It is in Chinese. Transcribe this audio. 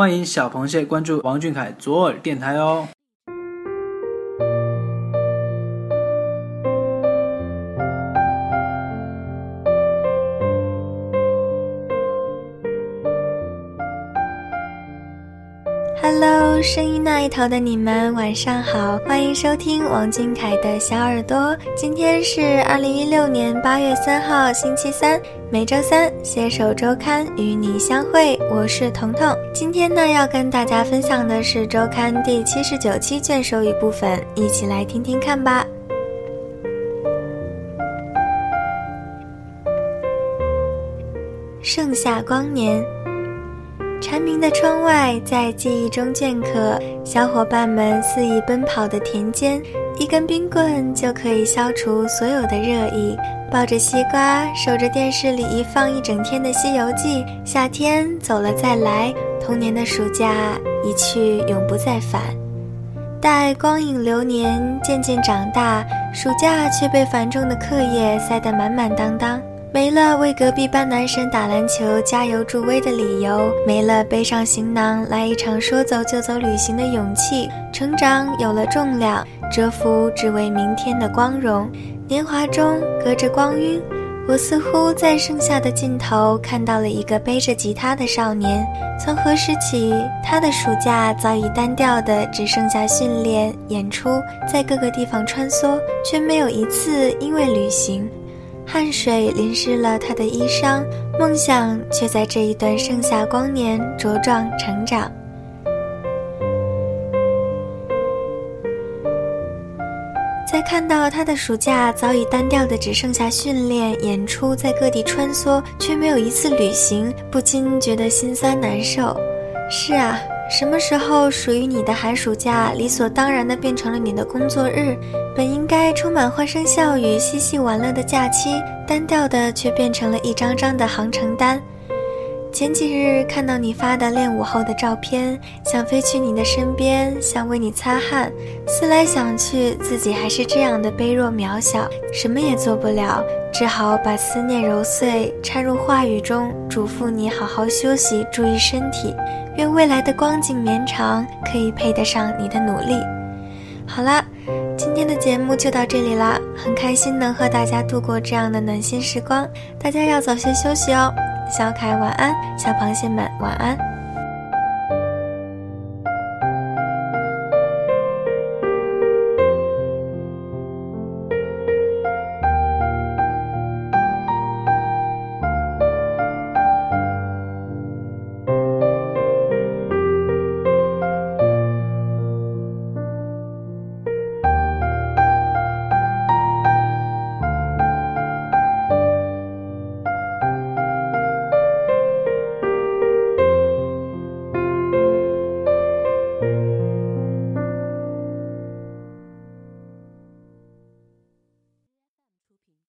欢迎小螃蟹关注王俊凯左耳电台哦。Hello，声音那一头的你们，晚上好，欢迎收听王俊凯的小耳朵。今天是二零一六年八月三号，星期三，每周三携手周刊与你相会，我是彤彤。今天呢，要跟大家分享的是周刊第七十九期卷首语部分，一起来听听看吧。盛夏光年。蝉鸣的窗外，在记忆中镌刻小伙伴们肆意奔跑的田间，一根冰棍就可以消除所有的热意。抱着西瓜，守着电视里一放一整天的《西游记》，夏天走了再来，童年的暑假一去永不再返。待光影流年渐渐长大，暑假却被繁重的课业塞得满满当当。没了为隔壁班男神打篮球加油助威的理由，没了背上行囊来一场说走就走旅行的勇气，成长有了重量，蛰伏只为明天的光荣。年华中隔着光晕，我似乎在盛夏的尽头看到了一个背着吉他的少年。从何时起，他的暑假早已单调的只剩下训练、演出，在各个地方穿梭，却没有一次因为旅行。汗水淋湿了他的衣裳，梦想却在这一段盛夏光年茁壮成长。在看到他的暑假早已单调的只剩下训练、演出，在各地穿梭，却没有一次旅行，不禁觉得心酸难受。是啊。什么时候属于你的寒暑假理所当然的变成了你的工作日？本应该充满欢声笑语、嬉戏玩乐的假期，单调的却变成了一张张的航程单。前几日看到你发的练舞后的照片，想飞去你的身边，想为你擦汗。思来想去，自己还是这样的卑弱渺小，什么也做不了，只好把思念揉碎，掺入话语中，嘱咐你好好休息，注意身体。愿未来的光景绵长，可以配得上你的努力。好啦，今天的节目就到这里啦，很开心能和大家度过这样的暖心时光。大家要早些休息哦，小凯晚安，小螃蟹们晚安。